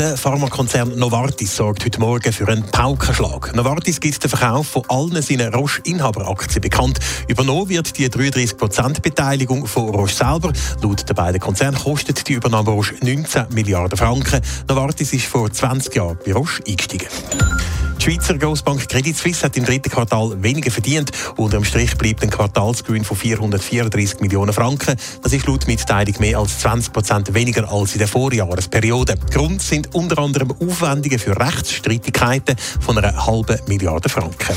Der Pharmakonzern Novartis sorgt heute Morgen für einen Paukenschlag. Novartis gibt den Verkauf von allen seinen Roche-Inhaberaktien bekannt. Übernommen wird die 33% Beteiligung von Roche selber. Laut den beiden Konzernen kostet die Übernahme Roche 19 Milliarden Franken. Novartis ist vor 20 Jahren bei Roche eingestiegen. Die Schweizer Grossbank Credit Suisse hat im dritten Quartal weniger verdient. Unter dem Strich bleibt ein Quartalsgewinn von 434 Millionen Franken. Das ist laut Mitteilung mehr als 20 Prozent weniger als in der Vorjahresperiode. Grund sind unter anderem Aufwendungen für Rechtsstreitigkeiten von einer halben Milliarde Franken.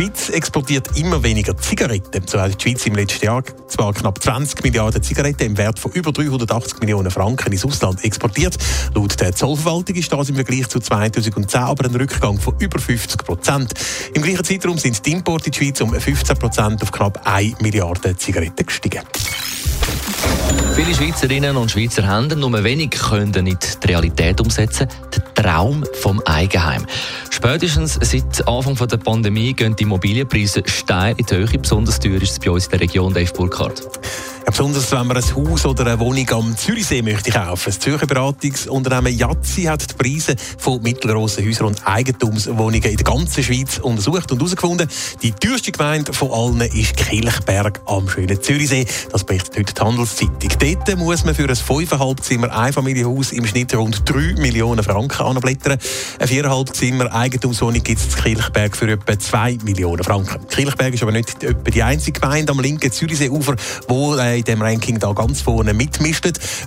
Schweiz exportiert immer weniger Zigaretten. So hat die Schweiz im letzten Jahr zwar knapp 20 Milliarden Zigaretten im Wert von über 380 Millionen Franken ins Ausland exportiert. Laut der Zollverwaltung ist das im Vergleich zu 2010 aber ein Rückgang von über 50 Prozent. Im gleichen Zeitraum sind die Importe in die Schweiz um 15 Prozent auf knapp 1 Milliarde Zigaretten gestiegen. Viele Schweizerinnen und Schweizer haben nur wenig können nicht die Realität umsetzen. Traum vom Eigenheim. Spätestens seit Anfang der Pandemie gehen die Immobilienpreise steil in die Höhe. Besonders teuer ist es bei uns in der Region Dave Burkhardt. Besonders wenn man ein Haus oder eine Wohnung am Zürichsee möchte kaufen. Das Zürcher Beratungsunternehmen Jazzi hat die Preise von mittelgroßen Häusern und Eigentumswohnungen in der ganzen Schweiz untersucht und herausgefunden, die teuerste Gemeinde von allen ist Kilchberg am schönen Zürichsee. Das berichtet heute die Handelszeitung. Dort muss man für ein 5,5 Zimmer Einfamilienhaus im Schnitt rund 3 Millionen Franken anblättern. Ein 4,5 Zimmer Eigentumswohnung gibt es in Kilchberg für etwa 2 Millionen Franken. Kilchberg ist aber nicht etwa die einzige Gemeinde am linken Zürichseeufer, wo äh, in dem Ranking da ganz vorne mitmischt.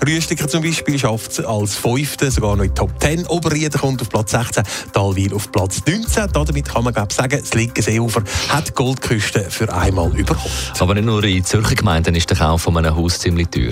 Rüstiger zum Beispiel schafft es als Fünfte sogar noch in die Top 10. Oberrieden kommt auf Platz 16, Talwil auf Platz 19. Damit kann man glaube sagen, das linke Seeufer hat Goldküste für einmal überholt. Aber nicht nur in Zürcher Gemeinden ist der Kauf von einem Haus ziemlich teuer.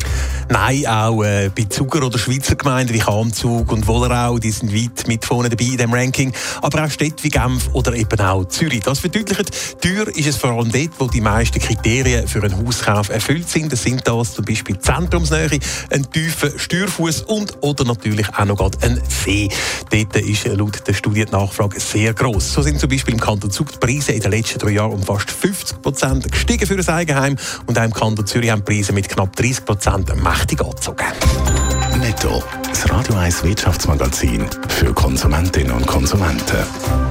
Nein, auch äh, bei Zuger- oder Schweizer Gemeinden wie Kamzug und Wollerau, die sind weit mit vorne dabei in diesem Ranking. Aber auch Städte wie Genf oder eben auch Zürich. Das verdeutlicht, teuer ist es vor allem dort, wo die meisten Kriterien für einen Hauskauf erfüllt sind. Das sind das zum Beispiel Zentrumsnähe, ein tiefer Steuerfuß und oder natürlich auch noch ein See. Dort ist laut der Studie die Nachfrage sehr groß. So sind zum Beispiel im Kanton Zug die Preise in den letzten drei Jahren um fast 50 Prozent gestiegen für ein Eigenheim und auch im Kanton Zürich haben die Preise mit knapp 30 Prozent mächtig angezogen. Netto. Das Radio 1 Wirtschaftsmagazin für Konsumentinnen und Konsumenten.